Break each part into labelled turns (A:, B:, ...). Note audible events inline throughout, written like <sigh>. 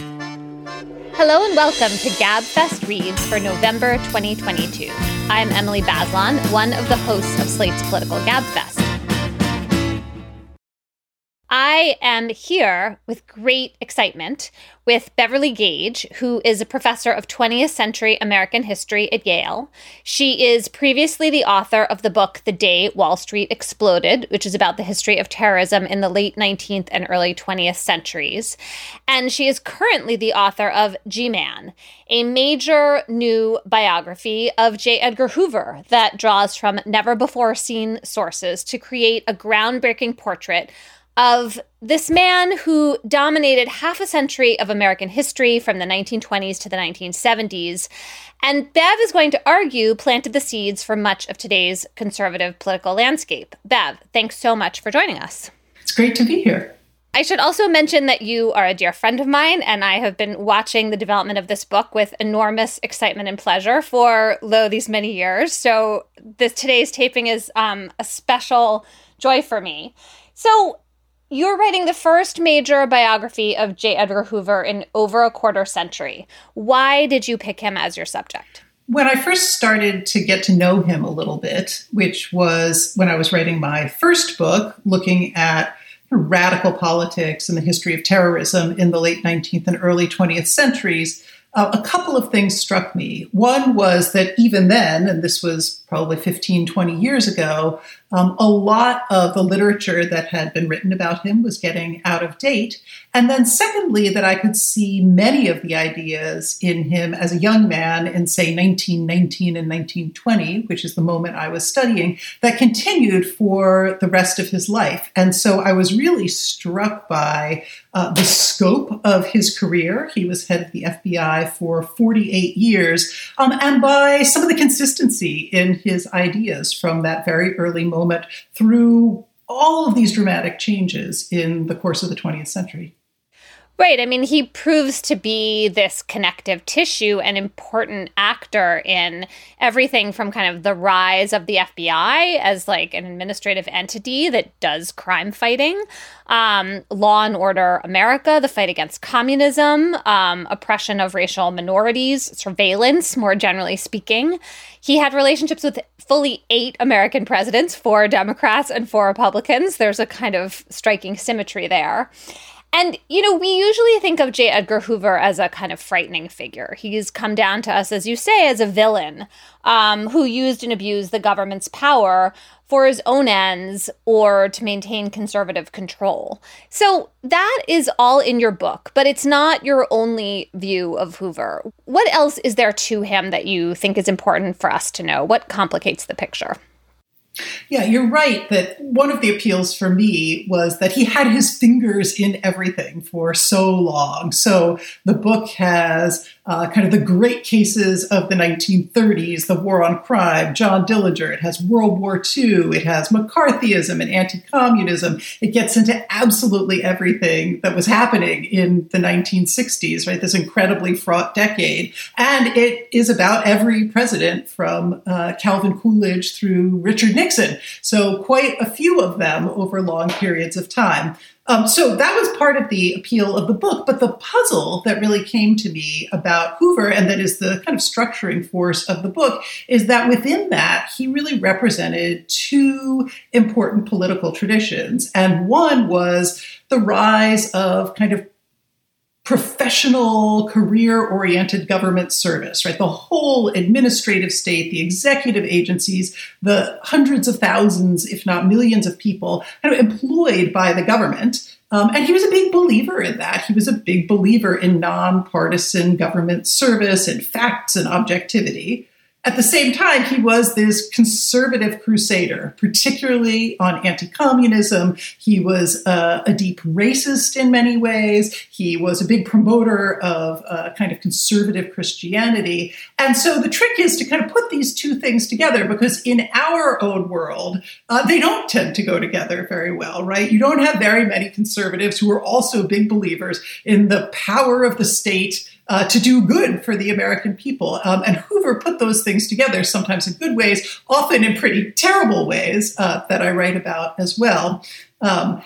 A: Hello and welcome to GabFest Reads for November 2022. I'm Emily Bazelon, one of the hosts of Slate's Political GabFest. I am here with great excitement with Beverly Gage, who is a professor of 20th century American history at Yale. She is previously the author of the book The Day Wall Street Exploded, which is about the history of terrorism in the late 19th and early 20th centuries. And she is currently the author of G Man, a major new biography of J. Edgar Hoover that draws from never before seen sources to create a groundbreaking portrait of this man who dominated half a century of American history from the 1920s to the 1970s. And Bev is going to argue planted the seeds for much of today's conservative political landscape. Bev, thanks so much for joining us.
B: It's great to be here.
A: I should also mention that you are a dear friend of mine, and I have been watching the development of this book with enormous excitement and pleasure for lo these many years. So this today's taping is um, a special joy for me. So you're writing the first major biography of J. Edgar Hoover in over a quarter century. Why did you pick him as your subject?
B: When I first started to get to know him a little bit, which was when I was writing my first book, looking at radical politics and the history of terrorism in the late 19th and early 20th centuries, uh, a couple of things struck me. One was that even then, and this was probably 15, 20 years ago, um, a lot of the literature that had been written about him was getting out of date. And then, secondly, that I could see many of the ideas in him as a young man in, say, 1919 and 1920, which is the moment I was studying, that continued for the rest of his life. And so I was really struck by uh, the scope of his career. He was head of the FBI for 48 years, um, and by some of the consistency in his ideas from that very early moment through all of these dramatic changes in the course of the 20th century.
A: Right. I mean, he proves to be this connective tissue and important actor in everything from kind of the rise of the FBI as like an administrative entity that does crime fighting, um, Law and Order America, the fight against communism, um, oppression of racial minorities, surveillance, more generally speaking. He had relationships with fully eight American presidents, four Democrats and four Republicans. There's a kind of striking symmetry there. And, you know, we usually think of J. Edgar Hoover as a kind of frightening figure. He's come down to us, as you say, as a villain um, who used and abused the government's power for his own ends or to maintain conservative control. So that is all in your book, but it's not your only view of Hoover. What else is there to him that you think is important for us to know? What complicates the picture?
B: Yeah, you're right that one of the appeals for me was that he had his fingers in everything for so long. So the book has uh, kind of the great cases of the 1930s, the war on crime, John Dillinger. It has World War II. It has McCarthyism and anti communism. It gets into absolutely everything that was happening in the 1960s, right? This incredibly fraught decade. And it is about every president from uh, Calvin Coolidge through Richard Nixon. So, quite a few of them over long periods of time. Um, so that was part of the appeal of the book. But the puzzle that really came to me about Hoover, and that is the kind of structuring force of the book, is that within that, he really represented two important political traditions. And one was the rise of kind of professional, career oriented government service, right? The whole administrative state, the executive agencies, the hundreds of thousands, if not millions of people kind of employed by the government. Um, and he was a big believer in that. He was a big believer in nonpartisan government service and facts and objectivity. At the same time, he was this conservative crusader, particularly on anti communism. He was uh, a deep racist in many ways. He was a big promoter of uh, kind of conservative Christianity. And so the trick is to kind of put these two things together because in our own world, uh, they don't tend to go together very well, right? You don't have very many conservatives who are also big believers in the power of the state uh, to do good for the American people. Um, and Hoover put those things together, sometimes in good ways, often in pretty terrible ways uh, that I write about as well. Um,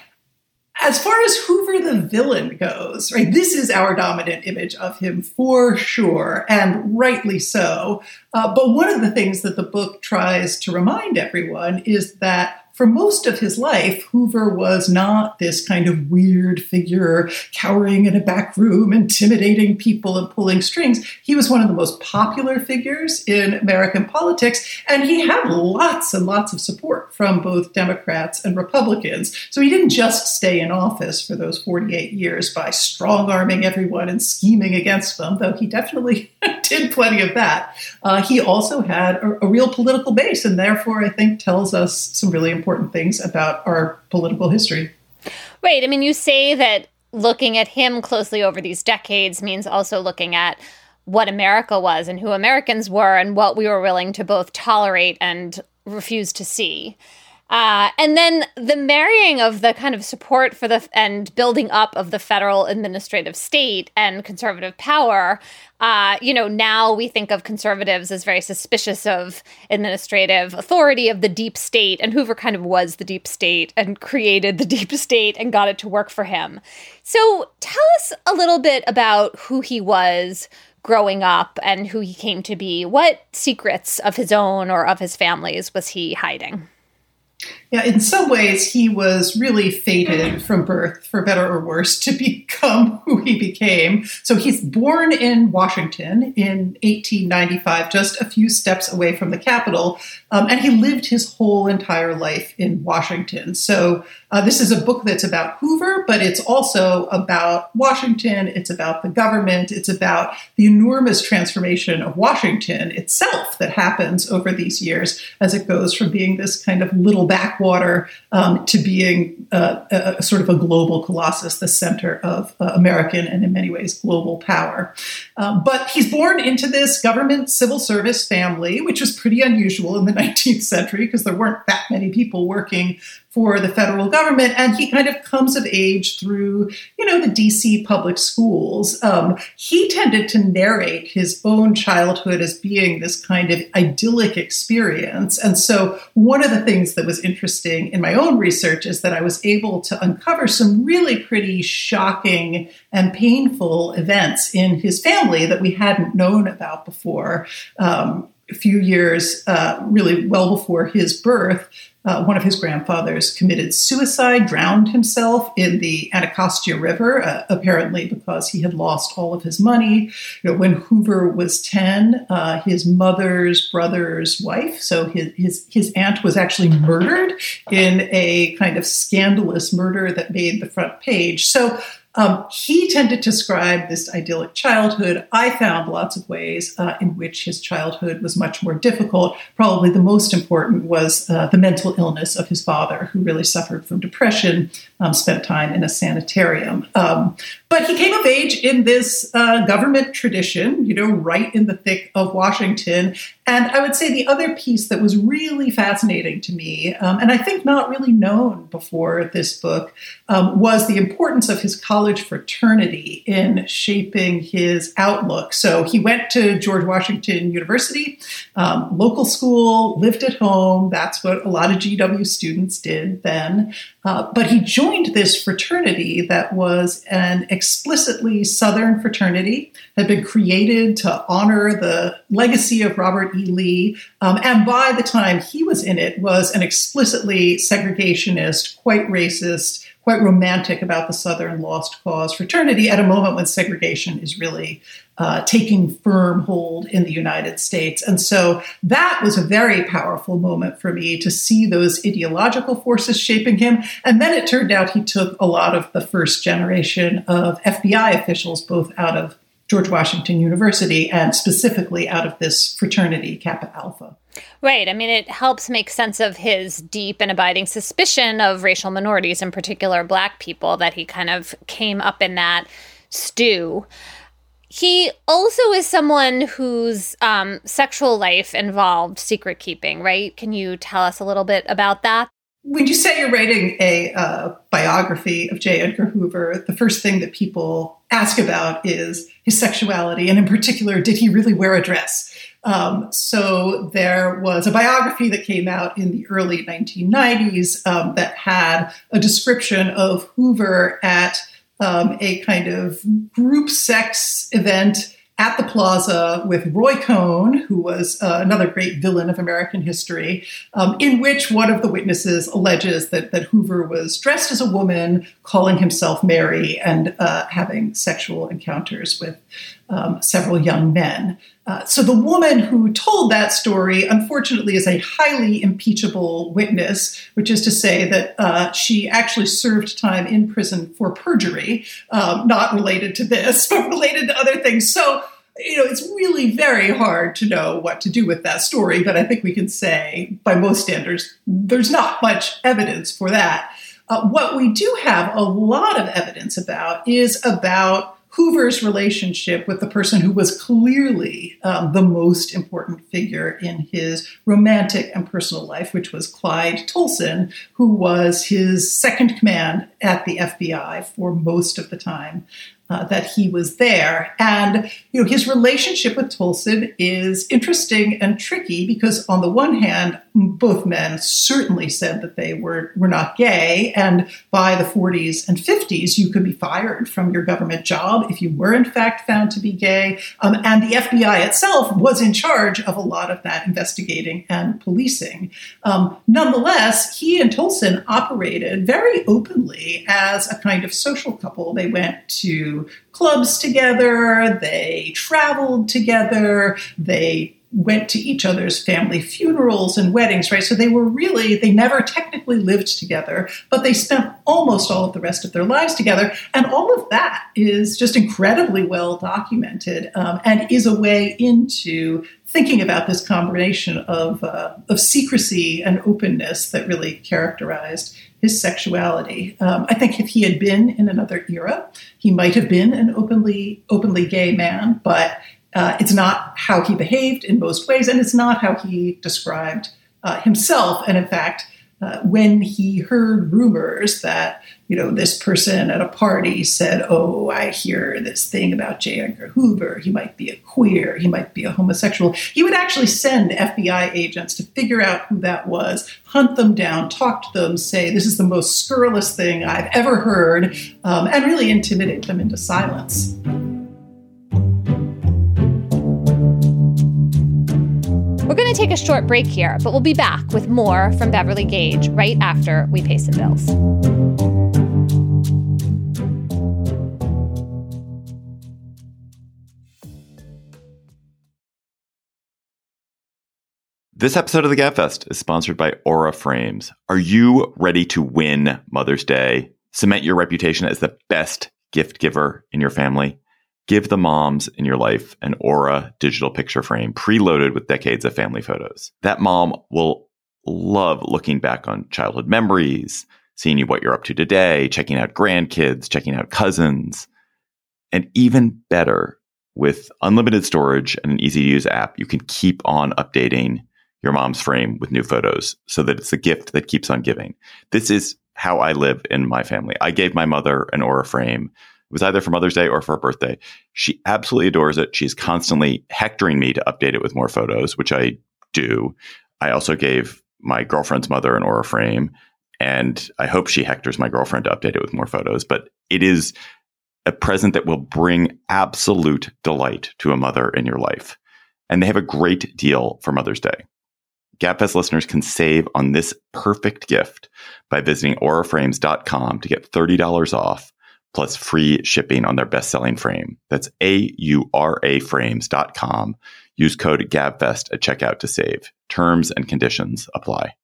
B: as far as Hoover the villain goes, right, this is our dominant image of him for sure, and rightly so. Uh, but one of the things that the book tries to remind everyone is that for most of his life, Hoover was not this kind of weird figure cowering in a back room, intimidating people and pulling strings. He was one of the most popular figures in American politics, and he had lots and lots of support from both Democrats and Republicans. So he didn't just stay in office for those 48 years by strong arming everyone and scheming against them, though he definitely <laughs> did plenty of that. Uh, he also had a, a real political base, and therefore, I think, tells us some really important important things about our political history.
A: Right. I mean, you say that looking at him closely over these decades means also looking at what America was and who Americans were and what we were willing to both tolerate and refuse to see. Uh, and then the marrying of the kind of support for the and building up of the federal administrative state and conservative power. Uh, you know, now we think of conservatives as very suspicious of administrative authority of the deep state, and Hoover kind of was the deep state and created the <laughs> deep state and got it to work for him. So tell us a little bit about who he was growing up and who he came to be. What secrets of his own or of his family's was he hiding?
B: Yeah, in some ways, he was really fated <clears throat> from birth, for better or worse, to become <laughs> who he became. So he's born in Washington in 1895, just a few steps away from the Capitol, um, and he lived his whole entire life in Washington. So uh, this is a book that's about Hoover, but it's also about Washington. It's about the government. It's about the enormous transformation of Washington itself that happens over these years as it goes from being this kind of little backwater um, to being uh, a, a, sort of a global colossus, the center of uh, American and in many ways global power. Um, but he's born into this government civil service family, which was pretty unusual in the <laughs> 19th century because there weren't that many people working for the federal government, and he kind of comes of age through, you know, the DC public schools. Um, he tended to narrate his own childhood as being this kind of idyllic experience, and so one of the things that was interesting in my own research is that I was able to uncover some really pretty shocking and painful events in his family that we hadn't known about before. Um, few years, uh, really well before his birth, uh, one of his grandfathers committed suicide, drowned himself in the Anacostia River, uh, apparently because he had lost all of his money. You know, when Hoover was 10, uh, his mother's brother's wife, so his, his, his aunt was actually murdered in a kind of scandalous murder that made the front page. So um, he tended to describe this idyllic childhood. I found lots of ways uh, in which his childhood was much more difficult. Probably the most important was uh, the mental illness of his father, who really suffered from depression, um, spent time in a sanitarium. Um, but he came of age in this uh, government tradition, you know, right in the thick of Washington. And I would say the other piece that was really fascinating to me, um, and I think not really known before this book, um, was the importance of his college fraternity in shaping his outlook. So he went to George Washington University, um, local school, lived at home. That's what a lot of GW students did then. Uh, but he joined this fraternity that was an explicitly Southern fraternity, had been created to honor the legacy of Robert E. Lee. Um, and by the time he was in it, was an explicitly segregationist, quite racist, quite romantic about the Southern Lost Cause fraternity at a moment when segregation is really uh, taking firm hold in the United States. And so that was a very powerful moment for me to see those ideological forces shaping him. And then it turned out he took a lot of the first generation of FBI officials, both out of George Washington University and specifically out of this fraternity, Kappa Alpha.
A: Right. I mean, it helps make sense of his deep and abiding suspicion of racial minorities, in particular black people, that he kind of came up in that stew. He also is someone whose um, sexual life involved secret keeping, right? Can you tell us a little bit about that?
B: When you say you're writing a uh, biography of J. Edgar Hoover, the first thing that people ask about is his sexuality, and in particular, did he really wear a dress? Um, so there was a biography that came out in the early 1990s um, that had a description of Hoover at um, a kind of group sex event at the plaza with Roy Cohn, who was uh, another great villain of American history, um, in which one of the witnesses alleges that, that Hoover was dressed as a woman, calling himself Mary, and uh, having sexual encounters with um, several young men. Uh, so the woman who told that story, unfortunately, is a highly impeachable witness, which is to say that uh, she actually served time in prison for perjury, um, not related to this, <laughs> but related to other things. So you know, it's really very hard to know what to do with that story, but I think we can say, by most standards, there's not much evidence for that. Uh, what we do have a lot of evidence about is about Hoover's relationship with the person who was clearly um, the most important figure in his romantic and personal life, which was Clyde Tolson, who was his second command at the FBI for most of the time uh, that he was there. And you know, his relationship with Tolson is interesting and tricky because, on the one hand, both men certainly said that they were were not gay, and by the 40s and 50s, you could be fired from your government job if you were in fact found to be gay. Um, and the FBI itself was in charge of a lot of that investigating and policing. Um, nonetheless, he and Tolson operated very openly as a kind of social couple. They went to clubs together, they traveled together, they went to each other's family funerals and weddings, right? So they were really, they never technically lived together, but they spent almost all of the rest of their lives together. And all of that is just incredibly well documented um, and is a way into thinking about this combination of, uh, of secrecy and openness that really characterized his sexuality. Um, I think if he had been in another era, he might have been an openly openly gay man, but uh, it's not how he behaved in most ways, and it's not how he described uh, himself. And in fact, uh, when he heard rumors that you know this person at a party said, "Oh, I hear this thing about J. Edgar Hoover. He might be a queer. He might be a homosexual." He would actually send FBI agents to figure out who that was, hunt them down, talk to them, say, "This is the most scurrilous thing I've ever heard," um, and really intimidate them into silence.
A: Take a short break here, but we'll be back with more from Beverly Gage right after we pay some bills.
C: This episode of the Gabfest is sponsored by Aura Frames. Are you ready to win Mother's Day? Cement your reputation as the best gift giver in your family? Give the moms in your life an Aura digital picture frame preloaded with decades of family photos. That mom will love looking back on childhood memories, seeing you what you're up to today, checking out grandkids, checking out cousins. And even better, with unlimited storage and an easy to use app, you can keep on updating your mom's frame with new photos so that it's a gift that keeps on giving. This is how I live in my family. I gave my mother an Aura frame it was either for Mother's Day or for her birthday. She absolutely adores it. She's constantly hectoring me to update it with more photos, which I do. I also gave my girlfriend's mother an Aura frame, and I hope she hectors my girlfriend to update it with more photos. But it is a present that will bring absolute delight to a mother in your life. And they have a great deal for Mother's Day. GabFest listeners can save on this perfect gift by visiting auraframes.com to get $30 off plus free shipping on their best selling frame. That's A U R A frames.com. Use code GABFEST at checkout to save. Terms and conditions apply.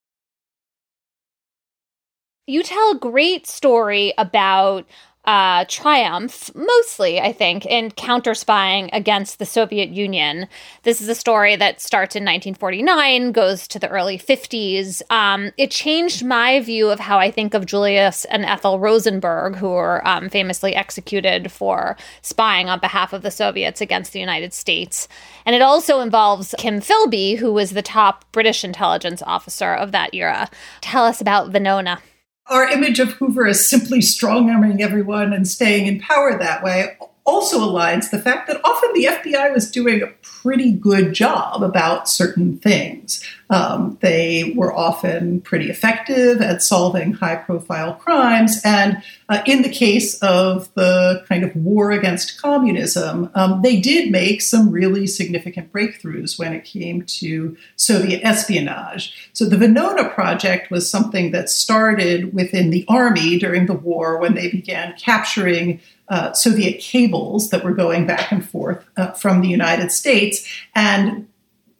A: You tell a great story about uh, triumph, mostly, I think, in counter spying against the Soviet Union. This is a story that starts in 1949, goes to the early 50s. Um, it changed my view of how I think of Julius and Ethel Rosenberg, who were um, famously executed for spying on behalf of the Soviets against the United States. And it also involves Kim Philby, who was the top British intelligence officer of that era. Tell us about Venona
B: our image of Hoover as simply strong arming everyone and staying in power that way also aligns the fact that often the FBI was doing a pretty good job about certain things. Um, they were often pretty effective at solving high profile crimes. And uh, in the case of the kind of war against communism, um, they did make some really significant breakthroughs when it came to Soviet espionage. So the Venona project was something that started within the army during the war when they began capturing uh, Soviet cables that were going back and forth uh, from the United States. And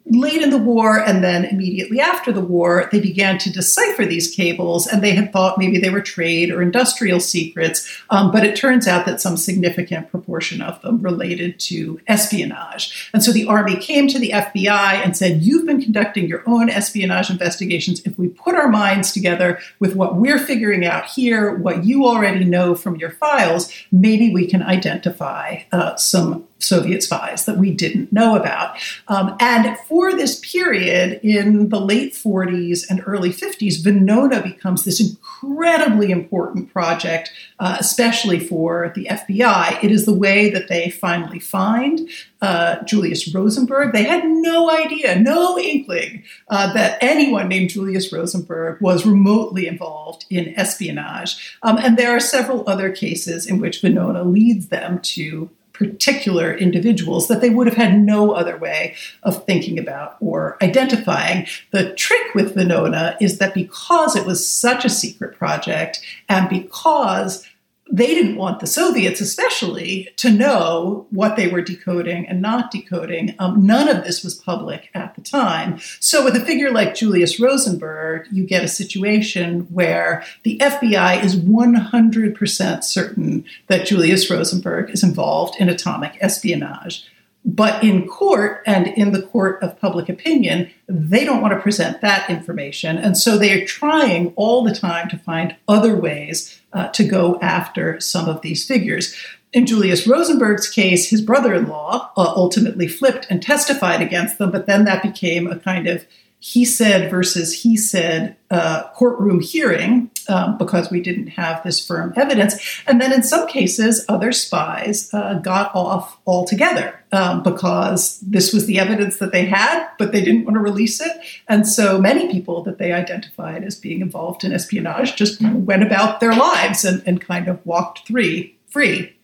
B: late in the war and then immediately after the war, they began to decipher these cables, and they had thought maybe they were trade or industrial secrets. Um, but it turns out that some significant proportion of them related to espionage. And so the Army came to the FBI and said, You've been conducting your own espionage investigations. If we put our minds together with what we're figuring out here, what you already know from your files, maybe we can identify uh, some Soviet spies that we didn't know about. Um, and for this period in the late 40s and early 50s, Venona becomes this incredibly important project, uh, especially for the FBI. It is the way that they finally find uh, Julius Rosenberg. They had no idea, no inkling uh, that anyone named Julius Rosenberg was remotely involved in espionage. Um, and there are several other cases in which Venona leads them to particular individuals that they would have had no other way of thinking about or identifying. The trick with Venona is that because it was such a secret project and because they didn't want the Soviets, especially, to know what they were decoding and not decoding. Um, none of this was public at the time. So, with a figure like Julius Rosenberg, you get a situation where the FBI is 100% certain that Julius Rosenberg is involved in atomic espionage. But in court and in the court of public opinion, they don't want to present that information. And so they are trying all the time to find other ways uh, to go after some of these figures. In Julius Rosenberg's case, his brother in law uh, ultimately flipped and testified against them, but then that became a kind of he said versus he said uh, courtroom hearing um, because we didn't have this firm evidence. And then in some cases, other spies uh, got off altogether um, because this was the evidence that they had, but they didn't want to release it. And so many people that they identified as being involved in espionage just went about their lives and, and kind of walked free. free.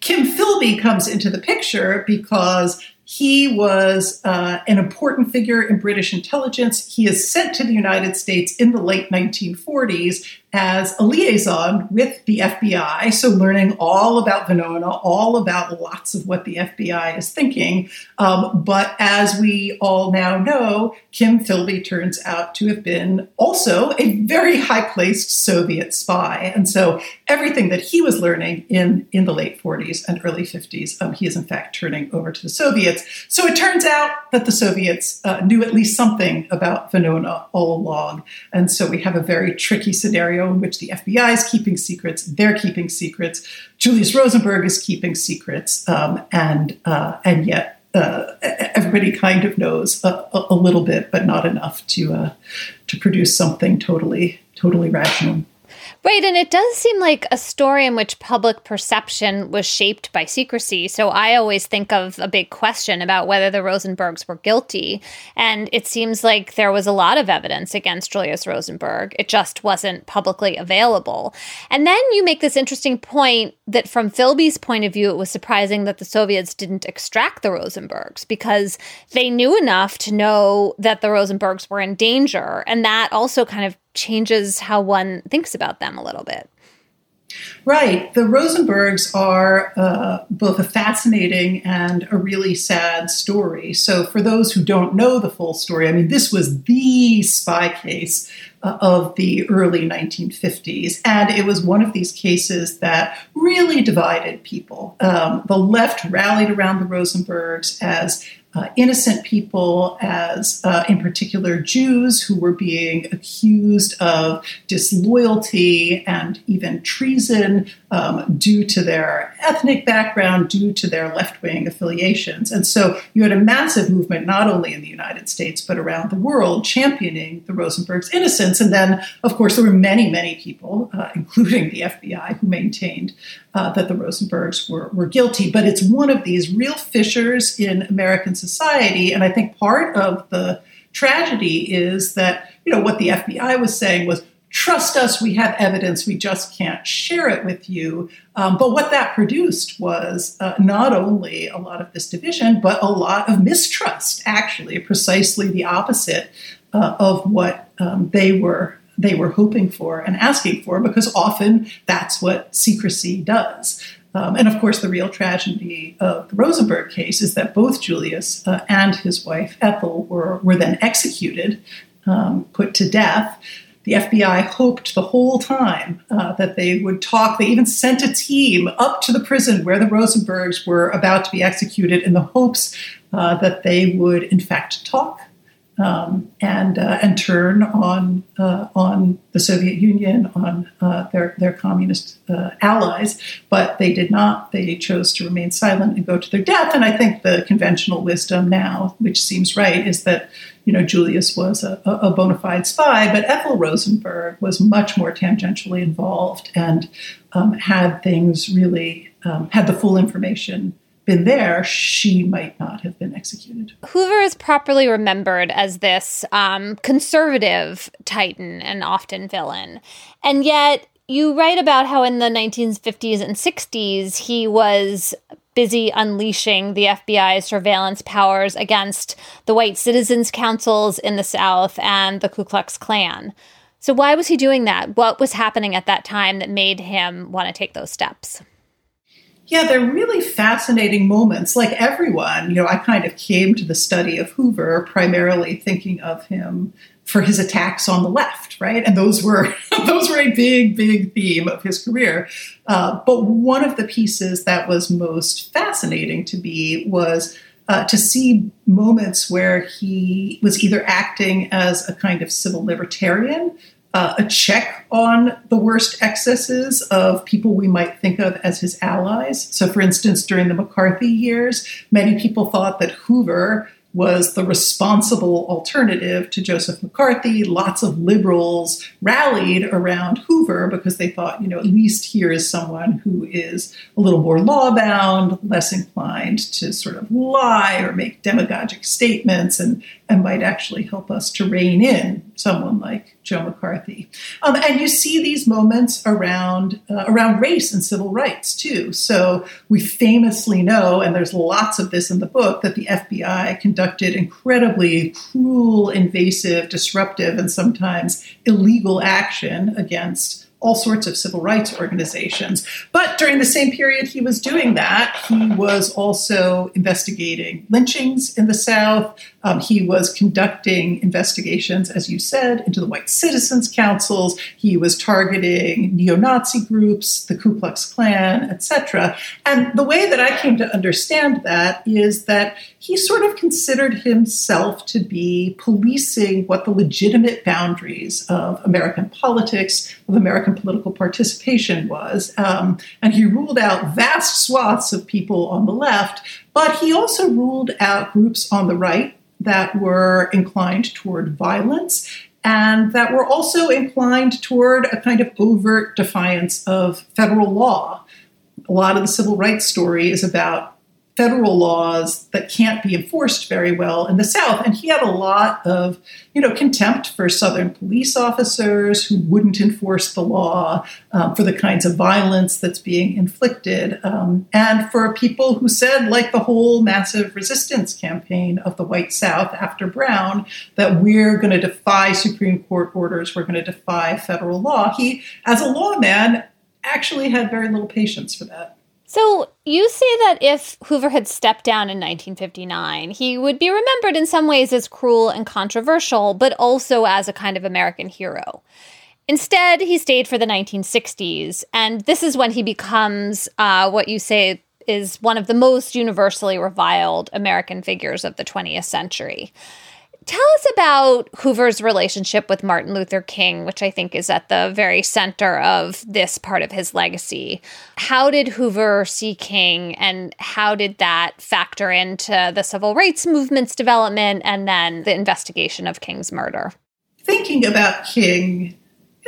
B: Kim Philby comes into the picture because he was uh, an important figure in British intelligence. He is sent to the United States in the late 1940s as a liaison with the FBI, so learning all about Venona, all about lots of what the FBI is thinking. Um, but as we all now know, Kim Philby turns out to have been also a very high placed Soviet spy. And so everything that he was learning in, in the late 40s and early 50s, um, he is in fact turning over to the Soviets. So it turns out that the Soviets uh, knew at least something about Venona all along. And so we have a very tricky scenario scenario in which the FBI is keeping secrets, they're keeping secrets, Julius Rosenberg is keeping secrets, um, and uh, and yet uh, everybody kind of knows a, a, little bit, but not enough to uh, to produce something totally totally rational.
A: Right. And it does seem like a story in which public perception was shaped by secrecy. So I always think of a big question about whether the Rosenbergs were guilty. And it seems like there was a lot of evidence against Julius Rosenberg. It just wasn't publicly available. And then you make this interesting point that from Philby's point of view, it was surprising that the Soviets didn't extract the Rosenbergs because they knew enough to know that the Rosenbergs were in danger. And that also kind of changes how one thinks about them a little bit.
B: Right. The Rosenbergs are uh, both a fascinating and a really sad story. So, for those who don't know the full story, I mean, this was the spy case uh, of the early 1950s. And it was one of these cases that really divided people. Um, the left rallied around the Rosenbergs as uh, innocent people, as uh, in particular Jews who were being accused of disloyalty and even treason um, due to their ethnic background, due to their left wing affiliations. And so you had a massive movement, not only in the United States, but around the world, championing the Rosenbergs' innocence. And then, of course, there were many, many people, uh, including the FBI, who maintained uh, that the Rosenbergs were, were guilty. But it's one of these real fissures in American society. And I think part of the tragedy is that, you know, what the FBI was saying was, trust us, we have evidence, we just can't share it with you. Um, but what that produced was uh, not only a lot of this division, but a lot of mistrust, actually, precisely the opposite uh, of what um, they were they were hoping for and asking for, because often that's what secrecy does. Um, and of course, the real tragedy of the Rosenberg case is that both Julius uh, and his wife Ethel were, were then executed, um, put to death. The FBI hoped the whole time uh, that they would talk. They even sent a team up to the prison where the Rosenbergs were about to be executed in the hopes uh, that they would, in fact, talk um, and uh, and turn on uh, on the Soviet Union, on uh, their their communist uh, allies, but they did not. They chose to remain silent and go to their death. And I think the conventional wisdom now, which seems right, is that you know Julius was a, a bona fide spy, but Ethel Rosenberg was much more tangentially involved and um, had things really um, had the full information been there, she might not have been executed.
A: Hoover is properly remembered as this um, conservative titan and often villain. And yet, you write about how in the 1950s and 60s he was busy unleashing the FBI's surveillance powers against the white citizens councils in the South and the Ku Klux Klan. So, why was he doing that? What was happening at that time that made him want to take those steps?
B: Yeah, they're really fascinating moments. Like everyone, you know, I kind of came to the study of Hoover primarily thinking of him for his attacks on the left, right? And those were <laughs> those were a big, big theme of his career. Uh, but one of the pieces that was most fascinating to me was uh, to see moments where he was either acting as a kind of civil libertarian uh, a check on the worst excesses of people we might think of as his allies. So, for instance, during the McCarthy years, many people thought that Hoover was the responsible alternative to Joseph McCarthy. Lots of liberals rallied around Hoover because they thought, you know, at least here is someone who is a little more law bound, less inclined to sort of lie or make demagogic statements, and, and might actually help us to rein in someone like Joe McCarthy. Um, and you see these moments around uh, around race and civil rights too. So we famously know, and there's lots of this in the book, that the FBI conducted incredibly cruel, invasive, disruptive, and sometimes illegal action against all sorts of civil rights organizations. But during the same period he was doing that, he was also investigating lynchings in the South. Um, he was conducting investigations, as you said, into the white citizens councils. He was targeting neo Nazi groups, the Ku Klux Klan, etc. And the way that I came to understand that is that he sort of considered himself to be policing what the legitimate boundaries of American politics, of American political participation was. Um, and he ruled out vast swaths of people on the left, but he also ruled out groups on the right that were inclined toward violence and that were also inclined toward a kind of overt defiance of federal law. A lot of the civil rights story is about federal laws that can't be enforced very well in the South. And he had a lot of, you know, contempt for Southern police officers who wouldn't enforce the law, um, for the kinds of violence that's being inflicted, um, and for people who said, like the whole massive resistance campaign of the White South after Brown, that we're going to defy Supreme Court orders, we're going to defy federal law. He, as a lawman, actually had very little patience for that.
A: So you say that if Hoover had stepped down in 1959, he would be remembered in some ways as cruel and controversial, but also as a kind of American hero. Instead, he stayed for the 1960s, and this is when he becomes uh, what you say is one of the most universally reviled American figures of the 20th century. Tell us about Hoover's relationship with Martin Luther King, which I think is at the very center of this part of his legacy. How did Hoover see King, and how did that factor into the civil rights movement's development and then the investigation of King's murder?
B: Thinking about King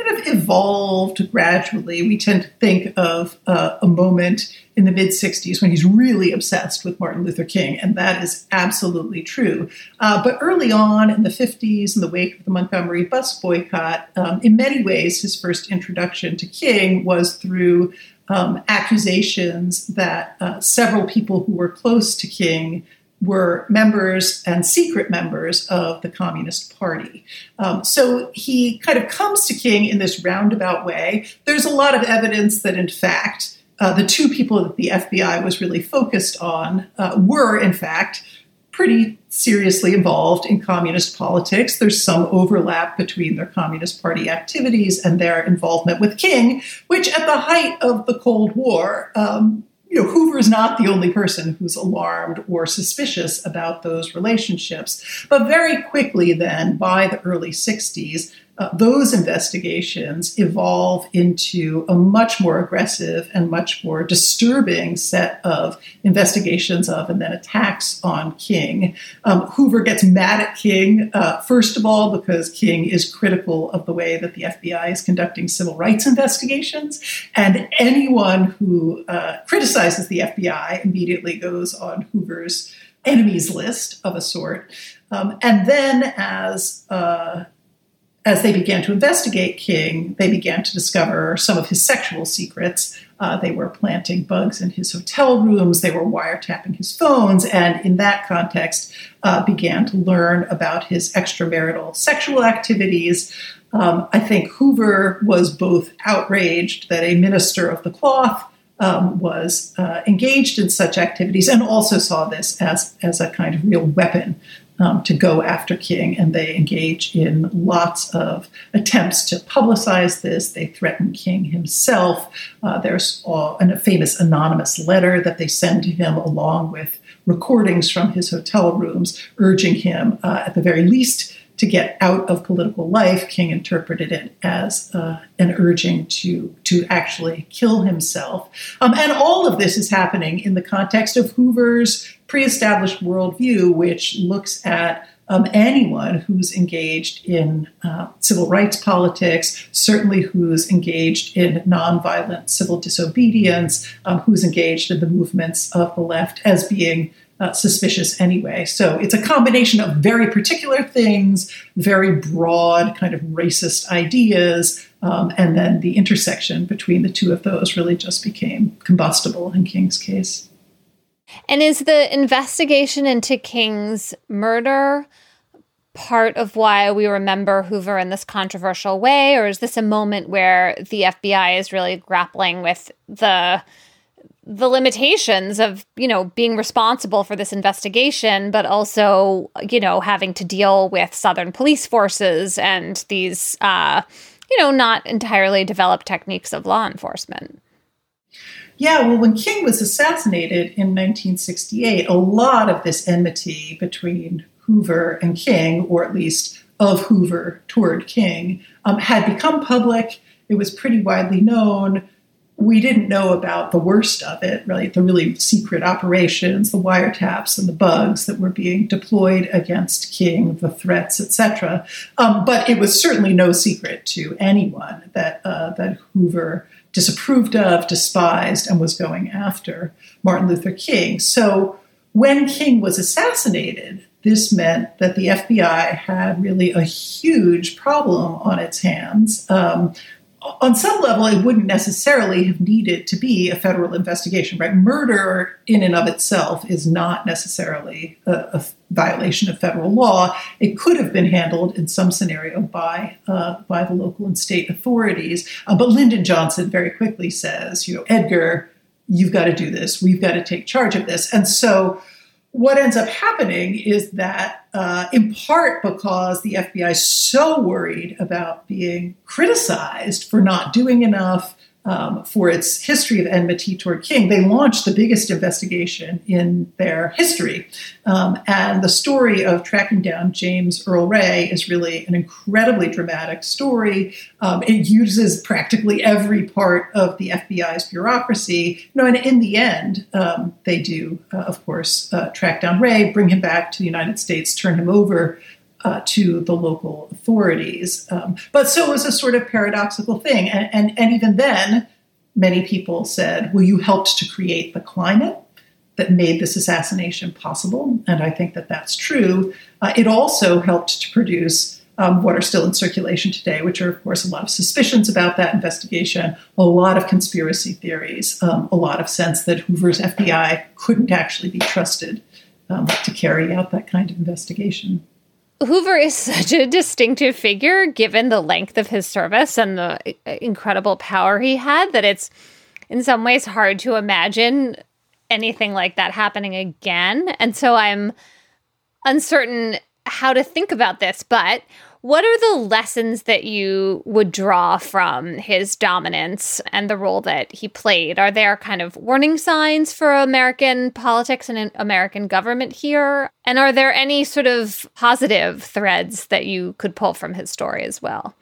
B: kind of evolved gradually. We tend to think of uh, a moment in the mid 60s when he's really obsessed with Martin Luther King, and that is absolutely true. Uh, but early on in the 50s, in the wake of the Montgomery bus boycott, um, in many ways, his first introduction to King was through um, accusations that uh, several people who were close to King were members and secret members of the Communist Party. Um, so he kind of comes to King in this roundabout way. There's a lot of evidence that, in fact, uh, the two people that the FBI was really focused on uh, were, in fact, pretty seriously involved in communist politics. There's some overlap between their Communist Party activities and their involvement with King, which at the height of the Cold War, um, you know, Hoover is not the only person who's alarmed or suspicious about those relationships. But very quickly, then, by the early 60s, uh, those investigations evolve into a much more aggressive and much more disturbing set of investigations of and then attacks on King. Um, Hoover gets mad at King, uh, first of all, because King is critical of the way that the FBI is conducting civil rights investigations. And anyone who uh, criticizes the FBI immediately goes on Hoover's enemies list of a sort. Um, and then, as uh, as they began to investigate King, they began to discover some of his sexual secrets. Uh, they were planting bugs in his hotel rooms, they were wiretapping his phones, and in that context, uh, began to learn about his extramarital sexual activities. Um, I think Hoover was both outraged that a minister of the cloth um, was uh, engaged in such activities and also saw this as, as a kind of real weapon um, to go after King, and they engage in lots of attempts to publicize this. They threaten King himself. Uh, there's a famous anonymous letter that they send to him along with recordings from his hotel rooms, urging him, uh, at the very least, to get out of political life. King interpreted it as uh, an urging to, to actually kill himself. Um, and all of this is happening in the context of Hoover's pre established worldview, which looks at um, anyone who's engaged in uh, civil rights politics, certainly who's engaged in nonviolent civil disobedience, um, who's engaged in the movements of the left as being uh, suspicious anyway. So it's a combination of very particular things, very broad kind of racist ideas, um, and then the intersection between the two of those really just became combustible in King's case.
A: And is the investigation into King's murder part of why we remember Hoover in this controversial way, or is this a moment where the FBI is really grappling with the the limitations of you know being responsible for this investigation but also you know having to deal with southern police forces and these uh you know not entirely developed techniques of law enforcement.
B: Yeah well when king was assassinated in 1968 a lot of this enmity between hoover and king or at least of hoover toward king um, had become public. It was pretty widely known we didn't know about the worst of it, right? The really secret operations, the wiretaps and the bugs that were being deployed against King, the threats, etc. Um, but it was certainly no secret to anyone that uh, that Hoover disapproved of, despised, and was going after Martin Luther King. So when King was assassinated, this meant that the FBI had really a huge problem on its hands. Um, on some level, it wouldn't necessarily have needed to be a federal investigation, right? Murder in and of itself is not necessarily a, a violation of federal law. It could have been handled in some scenario by uh, by the local and state authorities. Uh, but Lyndon Johnson very quickly says, you know, Edgar, you've got to do this. We've got to take charge of this. And so what ends up happening is that, uh, in part because the FBI is so worried about being criticized for not doing enough, um, for its history of enmity toward King, they launched the biggest investigation in their history. Um, and the story of tracking down James Earl Ray is really an incredibly dramatic story. Um, it uses practically every part of the FBI's bureaucracy. You know, and in the end, um, they do, uh, of course, uh, track down Ray, bring him back to the United States, turn him over uh, to the local authorities. Um, but so it was a sort of paradoxical thing. And, and, and even then, many people said, well, you helped to create the climate that made this assassination possible. And I think that that's true. Uh, it also helped to produce um, what are still in circulation today, which are, of course, a lot of suspicions about that investigation, a lot of conspiracy theories, um, a lot of sense that Hoover's FBI couldn't actually be trusted um, to carry out that kind of investigation.
A: Hoover is such a distinctive figure given the length of his service and the uh, incredible power he had that it's in some ways hard to imagine anything like that happening again. And so I'm uncertain how to think about this, but what are the lessons that you would draw from his dominance and the role that he played? Are there kind of warning signs for American politics and American government here? And are there any sort of positive threads that you could pull from his story as well?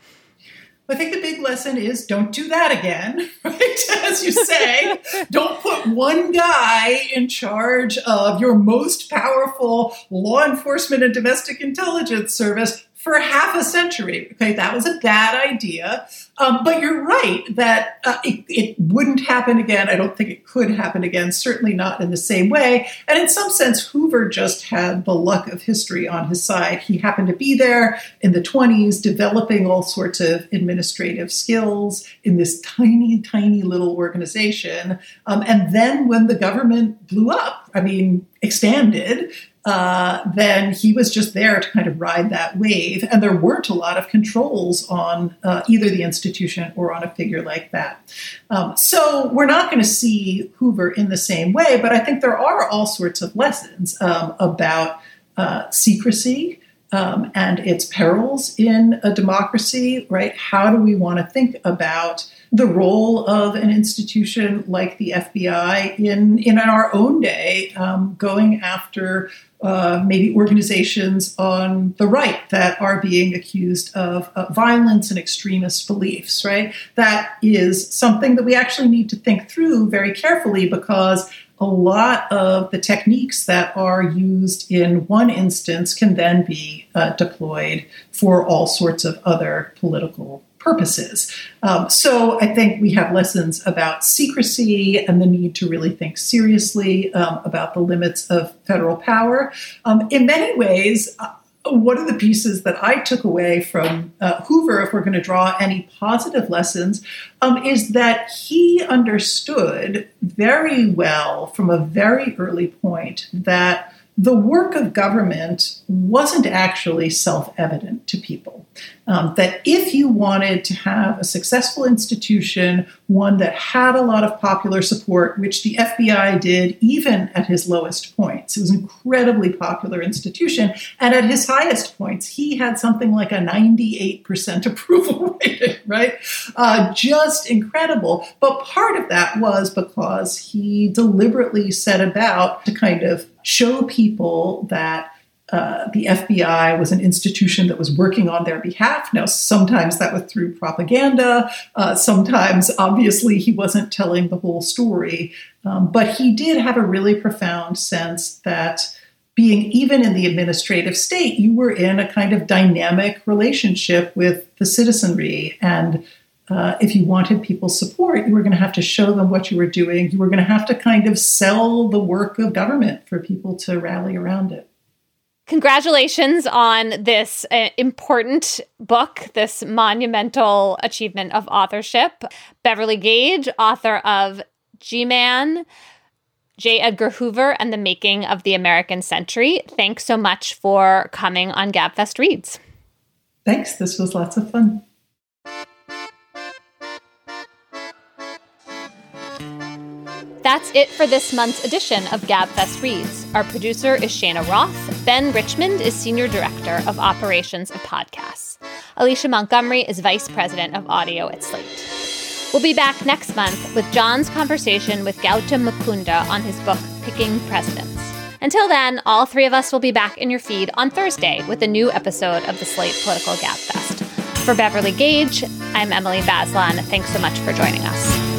B: I think the big lesson is don't do that again, <laughs> right? As you say, <laughs> don't put one guy in charge of your most powerful law enforcement and domestic intelligence service for half a century. Okay, that was a bad idea. Um, but you're right that uh, it, it, wouldn't happen again. I don't think it could happen again, certainly not in the same way. And in some sense, Hoover just had the luck of history on his side. He happened to be there in the 20s, developing all sorts of administrative skills in this tiny, tiny little organization. Um, and then when the government blew up, I mean, expanded, uh, then he was just there to kind of ride that wave. And there weren't a lot of controls on uh, either the institution or on a figure like that. Um, so we're not going to see Hoover in the same way, but I think there are all sorts of lessons um, about uh, secrecy. Um, and its perils in a democracy, right? How do we want to think about the role of an institution like the FBI in in our own day, um, going after uh, maybe organizations on the right that are being accused of uh, violence and extremist beliefs, right? That is something that we actually need to think through very carefully because a lot of the techniques that are used in one instance can then be uh, deployed for all sorts of other political purposes. Um, so I think we have lessons about secrecy and the need to really think seriously um, about the limits of federal power. Um, in many ways, one of the pieces that I took away from uh, Hoover, if we're going to draw any positive lessons, um, is that he understood very well from a very early point that the work of government wasn't actually self evident to people. Um, that if you wanted to have a successful institution, one that had a lot of popular support, which the FBI did even at his lowest points, it was an incredibly popular institution. And at his highest points, he had something like a 98% <laughs> approval rating, right? Uh, just incredible. But part of that was because he deliberately set about to kind of show people that uh, the FBI was an institution that was working on their behalf. Now, sometimes that was through propaganda. Uh, sometimes, obviously, he wasn't telling the whole story. Um, but he did have a really profound sense that being even in the administrative state, you were in a kind of dynamic relationship with the citizenry. And uh, if you wanted people's support, you were going to have to show them what you were doing. You were going to have to kind of sell the work of government for people to rally around it.
A: Congratulations on this uh, important book, this monumental achievement of authorship. Beverly Gage, author of G Man, J. Edgar Hoover, and the Making of the American Century. Thanks so much for coming on GabFest Reads.
B: Thanks. This was lots of fun.
A: That's it for this month's edition of GabFest Reads. Our producer is Cheyna Roth. Ben Richmond is Senior Director of Operations of Podcasts. Alicia Montgomery is Vice President of Audio at Slate. We'll be back next month with John's conversation with Gautam Mukunda on his book, Picking Presidents. Until then, all three of us will be back in your feed on Thursday with a new episode of the Slate Political Gabfest. For Beverly Gage, I'm Emily Bazelon. Thanks so much for joining us.